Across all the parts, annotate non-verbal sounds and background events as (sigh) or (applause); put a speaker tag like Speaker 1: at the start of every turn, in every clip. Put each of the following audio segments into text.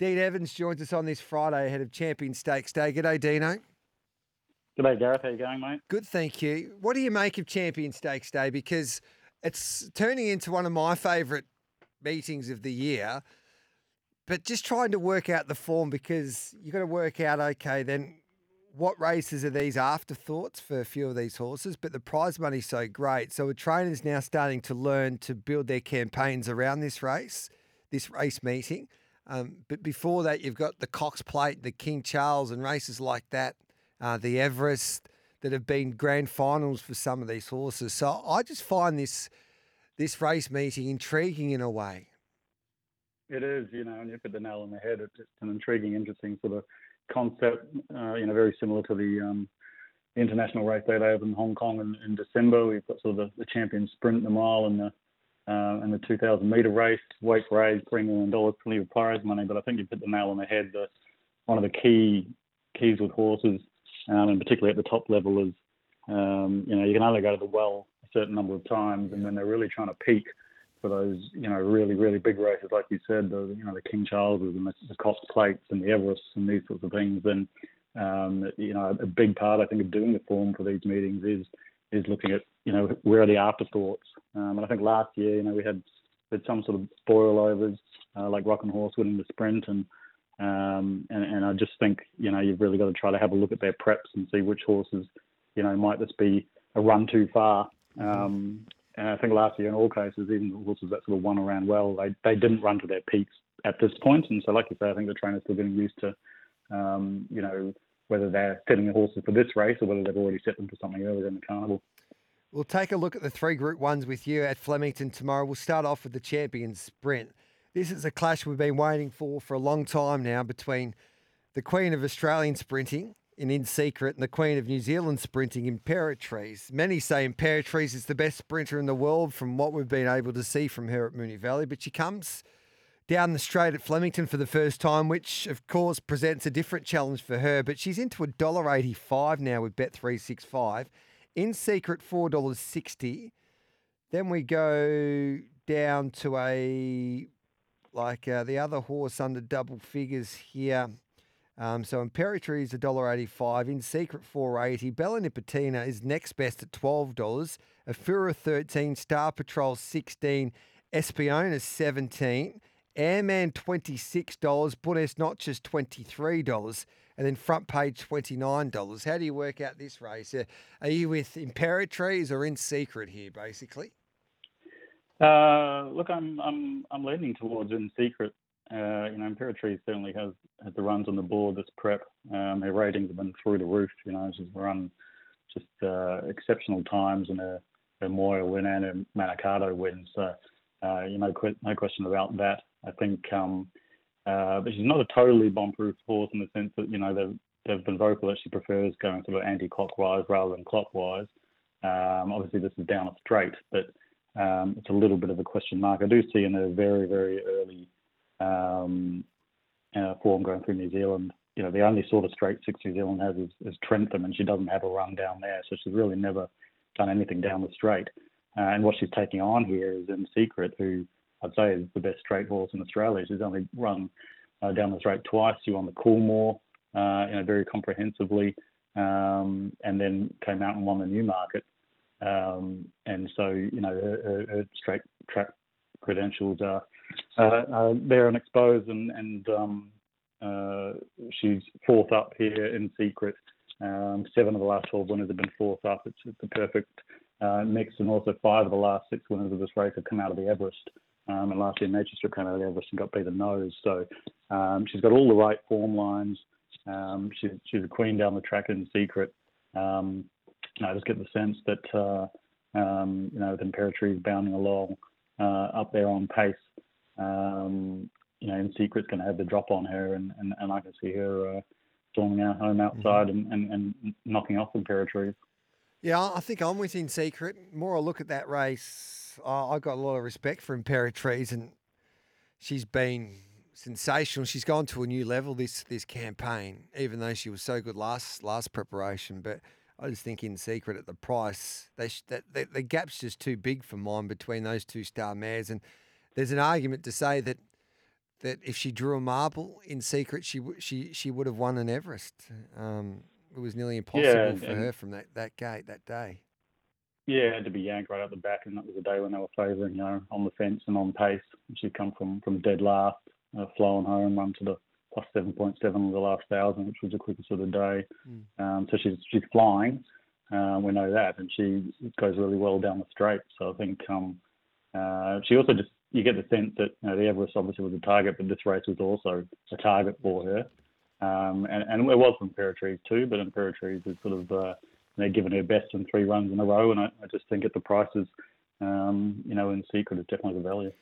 Speaker 1: Dean Evans joins us on this Friday ahead of Champion Stakes Day. G'day, Dino.
Speaker 2: G'day, Gareth. How you going, mate?
Speaker 1: Good, thank you. What do you make of Champion Stakes Day? Because it's turning into one of my favourite meetings of the year. But just trying to work out the form because you've got to work out, okay, then what races are these afterthoughts for a few of these horses? But the prize money's so great. So a trainer's now starting to learn to build their campaigns around this race, this race meeting. Um, but before that, you've got the Cox Plate, the King Charles, and races like that, uh, the Everest, that have been grand finals for some of these horses. So I just find this this race meeting intriguing in a way.
Speaker 2: It is, you know, and you put the nail on the head. It's an intriguing, interesting sort of concept. Uh, you know, very similar to the um, international race day they have in Hong Kong in, in December. We've got sort of the, the champion sprint, the mile, and the uh, and the 2,000 metre race, weight raised, three million dollars, plenty of prize money. But I think you put the nail on the head. The, one of the key keys with horses, um, and particularly at the top level, is um, you know you can only go to the well a certain number of times, and when they're really trying to peak for those you know really really big races, like you said, the you know the King Charleses and the, the Plates and the Everests and these sorts of things, then um, you know a big part I think of doing the form for these meetings is is looking at you know where are the afterthoughts. Um, and I think last year you know we had had some sort of spoil overs uh, like Roch 'N' Horse winning the sprint and. Um, and, and I just think you know you've really got to try to have a look at their preps and see which horses you know might just be a run too far. Um, and I think last year in all cases, even the horses that sort of won around well, they they didn't run to their peaks at this point. And so, like you say, I think the trainers still getting used to, um, you know, whether they're setting the horses for this race or whether they've already set them for something earlier in the carnival.
Speaker 1: We'll take a look at the three Group Ones with you at Flemington tomorrow. We'll start off with the champion sprint. This is a clash we've been waiting for for a long time now between the Queen of Australian sprinting in In Secret and the Queen of New Zealand sprinting Imperatriz. Many say Imperatriz is the best sprinter in the world from what we've been able to see from her at Moonee Valley, but she comes down the straight at Flemington for the first time, which of course presents a different challenge for her. But she's into a dollar eighty-five now with Bet three six five. In secret, four dollars sixty. Then we go down to a like uh, the other horse under double figures here. Um, so Imperatriz is $1.85. In Secret, 480 Bella Nipotina is next best at $12. Afura, 13 Star Patrol, 16 Espiona, 17 Airman $26, Buenos Noches $23, and then front page $29. How do you work out this race? Uh, are you with Imperatriz or in secret here, basically?
Speaker 2: Uh, look, I'm I'm I'm leaning towards in secret. Uh, you know, Imperatriz certainly has, has the runs on the board this prep. Um, her ratings have been through the roof. You know, she's run just uh, exceptional times in her, her Moir win and her Manikato win. So, uh, you know, no question about that. I think, um, uh, but she's not a totally bomb-proof horse in the sense that you know they've they've been vocal that she prefers going sort of anti-clockwise rather than clockwise. Um, obviously, this is down a straight, but um, it's a little bit of a question mark. I do see in a very very early um, uh, form going through New Zealand. You know, the only sort of straight six New Zealand has is, is Trentham, and she doesn't have a run down there, so she's really never done anything down the straight. Uh, and what she's taking on here is in secret, who I'd say is the best straight horse in Australia. She's only run uh, down the straight twice. She won the Coolmore, uh, you know, very comprehensively, um, and then came out and won the Newmarket. Um, and so, you know, her, her, her straight track credentials are, uh, there and exposed, and, and um, uh, she's fourth up here in secret. Um, seven of the last 12 winners have been fourth up. It's, it's a perfect uh, mix, and also five of the last six winners of this race have come out of the Everest. Um, and last year, Nature Strip came out of the Everest and got beat the nose. So um, she's got all the right form lines. Um, she's, she's a queen down the track in secret. Um, I just get the sense that, uh, um, you know, with bounding along uh, up there on pace, um, you know, in secret's going to have the drop on her, and, and, and I can see her uh, storming out home outside mm-hmm. and, and, and knocking off Imperatriz.
Speaker 1: Yeah, I think I'm with In Secret. More I look at that race, I got a lot of respect for Imperatriz, and she's been sensational. She's gone to a new level this this campaign, even though she was so good last last preparation. But I just think In Secret at the price, they that the, the gap's just too big for mine between those two star mares, and there's an argument to say that that if she drew a marble in secret, she she she would have won an Everest. Um, it was nearly impossible yeah, for her from that, that gate that day.
Speaker 2: Yeah, it had to be yanked right out the back, and that was the day when they were favouring, you know, on the fence and on pace. She'd come from from dead last, uh, flown home, run to the plus seven point seven of the last thousand, which was the quickest of the day. Mm. Um, so she's she's flying. Uh, we know that, and she goes really well down the straight. So I think um, uh, she also just you get the sense that you know, the Everest obviously was a target, but this race was also a target for her. Um, and, and it was from Imperatriz too, but Imperatriz is sort of uh, they're giving her best in three runs in a row, and I, I just think at the prices, um, you know, in secret is definitely the value.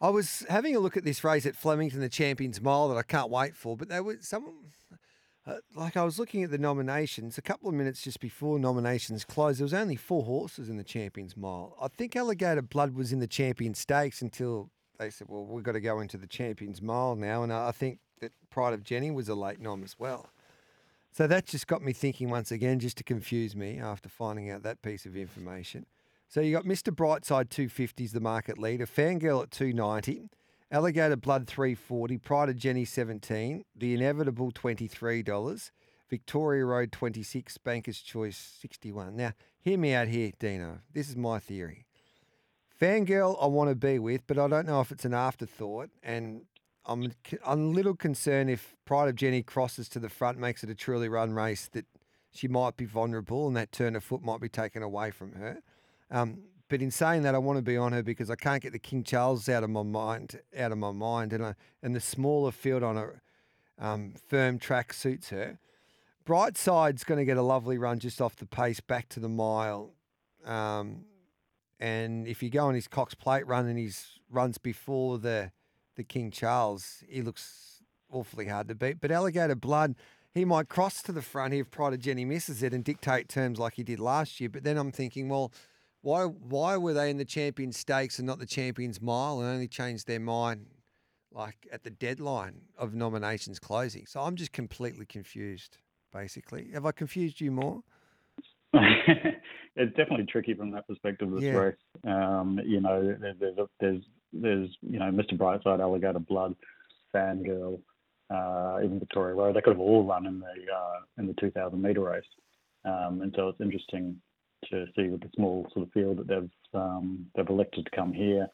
Speaker 1: I was having a look at this race at Flemington, the Champions Mile, that I can't wait for, but there was some. Uh, like I was looking at the nominations a couple of minutes just before nominations closed. There was only four horses in the Champions Mile. I think Alligator Blood was in the Champion Stakes until they said, "Well, we've got to go into the Champions Mile now." And I think that Pride of Jenny was a late nom as well. So that just got me thinking once again, just to confuse me after finding out that piece of information. So you got Mr. Brightside 250 is the market leader, Fangirl at 290, Alligator Blood 340, Pride of Jenny 17, The Inevitable $23, Victoria Road 26, Banker's Choice 61. Now, hear me out here, Dino. This is my theory. Fangirl I want to be with, but I don't know if it's an afterthought. And I'm, I'm a little concerned if Pride of Jenny crosses to the front, makes it a truly run race, that she might be vulnerable and that turn of foot might be taken away from her. Um, but in saying that, I want to be on her because I can't get the King Charles out of my mind, out of my mind, and I, and the smaller field on a um, firm track suits her. Brightside's going to get a lovely run just off the pace back to the mile. Um, and if you go on his Cox Plate run and his runs before the the King Charles, he looks awfully hard to beat. But Alligator Blood, he might cross to the front here if Pride of Jenny misses it and dictate terms like he did last year. But then I'm thinking, well, why why were they in the Champions Stakes and not the Champions Mile and only changed their mind like at the deadline of nominations closing? So I'm just completely confused. Basically, have I confused you more? (laughs)
Speaker 2: it's definitely tricky from that perspective. This yeah. race, um, you know, there's there's there's you know Mr. Brightside, Alligator Blood, Fangirl, uh, even Victoria Road. They could have all run in the uh, in the 2,000 meter race, um, and so it's interesting to see with the small sort of field that they've um, they've elected to come here.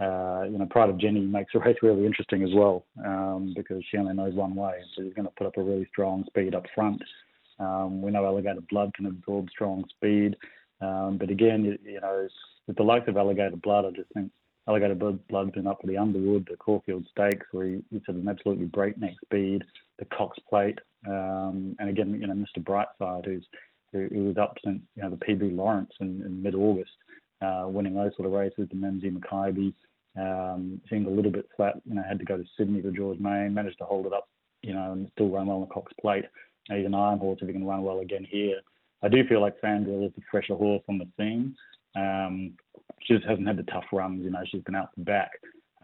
Speaker 2: Uh, you know, Pride of Jenny makes the race really interesting as well um, because she only knows one way, so she's going to put up a really strong speed up front. Um, we know Alligator Blood can absorb strong speed, um, but again, you, know, with the likes of Alligator Blood, I just think Alligator Blood's been up for the Underwood, the Caulfield Stakes, where he, he's at an absolutely breakneck speed, the Cox Plate, um, and again, you know, Mr. Brightside, who's who, who was up since you know the PB Lawrence in, in mid-August, uh, winning those sort of races. The Memsie Makybe um, seemed a little bit flat. You know, had to go to Sydney to George Main, managed to hold it up, you know, and still run well on the Cox Plate. And he's an iron horse if he can run well again here. I do feel like Fangirl is the fresher horse on the scene. Um, she just hasn't had the tough runs. You know, she's been out the back,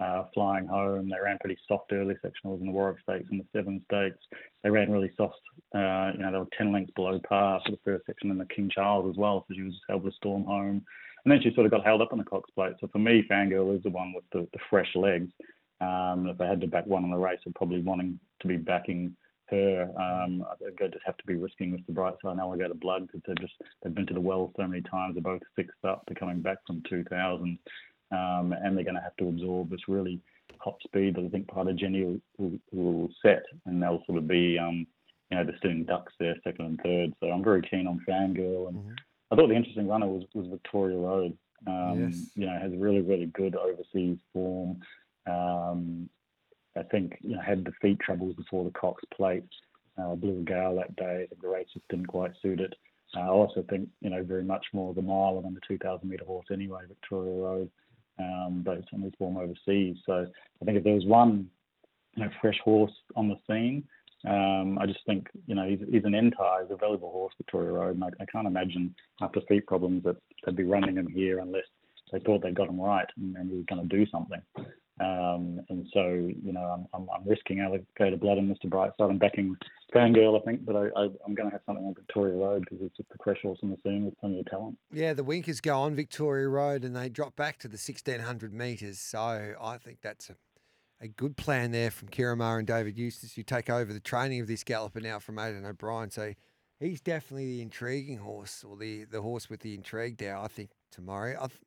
Speaker 2: uh, flying home. They ran pretty soft early sectionals in the Warwick Stakes and the Seven Stakes. They ran really soft. Uh, you know, they were 10 lengths below par for the first section in the King Charles as well, so she was able to storm home. And then she sort of got held up on the Cox Plate. So for me, Fangirl is the one with the, the fresh legs. Um, if they had to back one in the race, I'd probably wanting to be backing her. Um, they'd just have to be risking with the Brightside and Alligator Blood because they've just they've been to the well so many times. They're both sixth up. They're coming back from 2000, um, and they're going to have to absorb this really hot speed that I think Pride of Jenny will, will, will, set, and they'll sort of be um, you know the sitting ducks there, second and third. So I'm very keen on Fangirl, and mm-hmm. I thought the interesting runner was, was Victoria Road. Um, yes. You know, has really really good overseas form. Um, I think you know had the feet troubles before the Cox Plate. Uh, blew a gale that day. The race just didn't quite suit it. Uh, I also think you know very much more of a mile than the 2,000 metre horse anyway, Victoria Road, um, based on his form overseas. So I think if there was one you know fresh horse on the scene, um, I just think you know he's, he's an entire, he's a valuable horse, Victoria Road, and I, I can't imagine after feet problems that they'd be running him here unless they thought they'd got him right and, and he was going to do something. Um, and so, you know, I'm, I'm, I'm risking Alligator Blood and Mr. Brightside. I'm backing Fangirl, I think, but I, I, am going to have something on Victoria Road because it's just the fresh horse on the scene with plenty of talent.
Speaker 1: Yeah, the Winkers go on Victoria Road and they drop back to the 1600 metres. So I think that's a a good plan there from Ciaron Maher and David Eustace. You take over the training of this galloper now from Aidan O'Brien. So he's definitely the intriguing horse, or the, the horse with the intrigue now, I think, tomorrow. I've,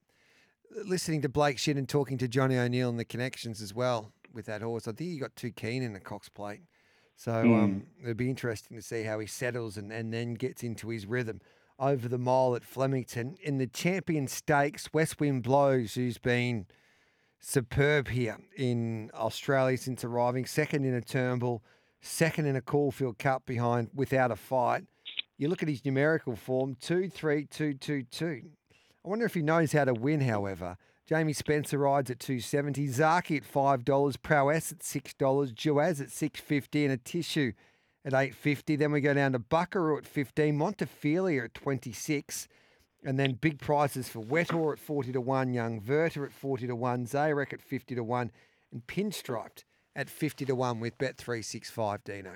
Speaker 1: listening to Blake Shinn and talking to Johnny O'Neill and the connections as well with that horse, I think he got too keen in the Cox plate. So
Speaker 2: Mm.
Speaker 1: um, it'll be interesting to see how he settles and, and then gets into his rhythm over the mile at Flemington. In the Champion Stakes, West Wind Blows, who's been superb here in Australia since arriving, second in a Turnbull, second in a Caulfield Cup behind without a fight. You look at his numerical form, two, three, two, two, two. I wonder if he knows how to win, however. Jamie Spencer rides at 270, Zaaki at $5, Prowess at $6, Jouet at 650 and Atishu at 850. Then we go down to Buckaroo at 15, Montefilia at 26, and then big prices for Wetor at 40 to 1, Young Werther at 40 to 1, Zarek at 50 to 1, and Pinstriped at 50 to 1 with Bet365 Dino.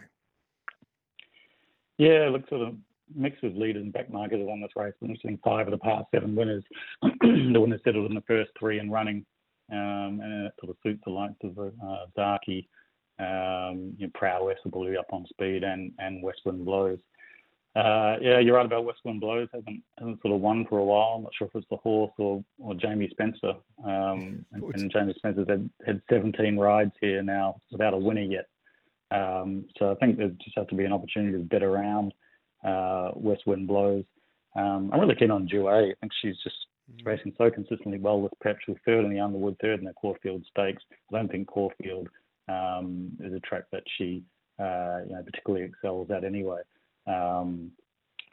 Speaker 2: Yeah, look, sort of mixed with leaders and back marketers on this race. Seeing five of the past seven winners. (clears throat) the winners settled in the first three and running, um, and it sort of suits the likes of uh, Zaaki, um, you know, Prowess, who blew up on speed, and and Westwind Blows. Uh, yeah, you're right about Westwind Blows. Hasn't hasn't sort of won for a while. I'm not sure if it's the horse or, or Jamie Spencer. Um, and, and Jamie Spencer's had, had 17 rides here now without a winner yet. Um, so I think there just has to be an opportunity to bet around uh, West Wind Blows. Um, I'm really keen on Jouet. I think she's just racing so consistently well with Prep. She third in the Underwood, third in the Caulfield Stakes. I don't think Caulfield um, is a track that she uh, you know, particularly excels at anyway. Um,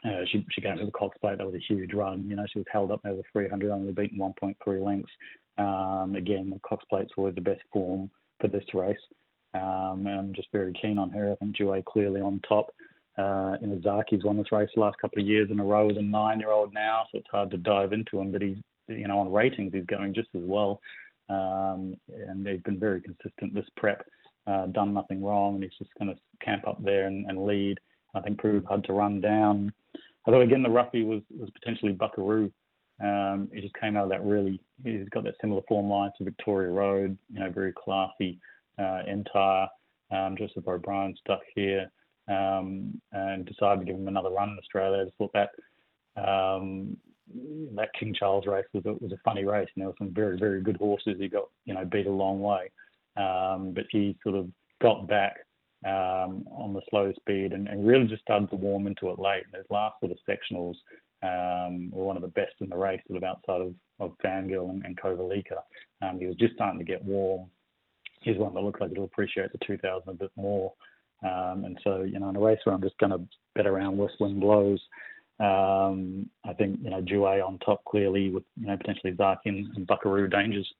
Speaker 2: uh, she she came to the Cox Plate. That was a huge run. You know, she was held up over 300, only beaten 1.3 lengths. Um, again, the Cox Plate's always the best form for this race. Um, and I'm just very keen on her. I think Jouet clearly on top. Uh, you know, Zaaki's won this race the last couple of years in a row as a nine-year-old now, so it's hard to dive into him. But he's, you know, on ratings, he's going just as well. Um, and he's been very consistent this prep, uh, done nothing wrong, and he's just going to camp up there and, and lead. I think proved hard to run down. Although again, the roughie was was potentially Buckaroo. Um, he just came out of that really. He's got that similar form line to Victoria Road. You know, very classy uh, entire. Um, Joseph O'Brien stuck here um, and decided to give him another run in Australia. I just thought that um, that King Charles race was a, was a funny race. And there were some very very good horses. He got you know beat a long way, um, but he sort of got back um, on the slow speed and, and, really just started to warm into it late. And his last sort of sectionals um, were one of the best in the race, sort of outside of, of Fangirl and, and Kovalica. Um, he was just starting to get warm. He's one that looks like he'll appreciate the 2000 a bit more. Um, and so, you know, in a race where I'm just going to bet around West Wind Blows, um, I think, you know, Jouet on top clearly with, you know, potentially Zarkin and Buckaroo dangers.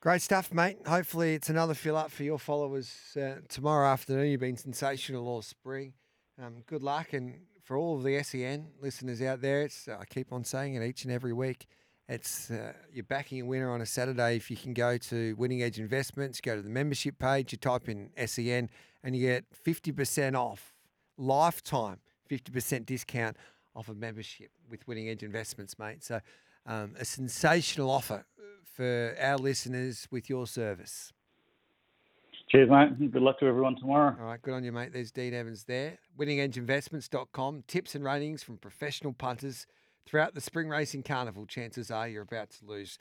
Speaker 1: Great stuff, mate. Hopefully, it's another fill up for your followers uh, tomorrow afternoon. You've been sensational all spring. Um, good luck, and for all of the SEN listeners out there, it's I keep on saying it each and every week. It's uh, you're backing a winner on a Saturday if you can go to Winning Edge Investments, go to the membership page, you type in SEN, and you get fifty percent off lifetime, fifty percent discount off a membership with Winning Edge Investments, mate. So, um, a sensational offer for our listeners with your service.
Speaker 2: Cheers, mate. Good luck to everyone tomorrow.
Speaker 1: All right, good on you, mate. There's Dean Evans there. WinningEdgeInvestments.com. Tips and ratings from professional punters throughout the spring racing carnival. Chances are you're about to lose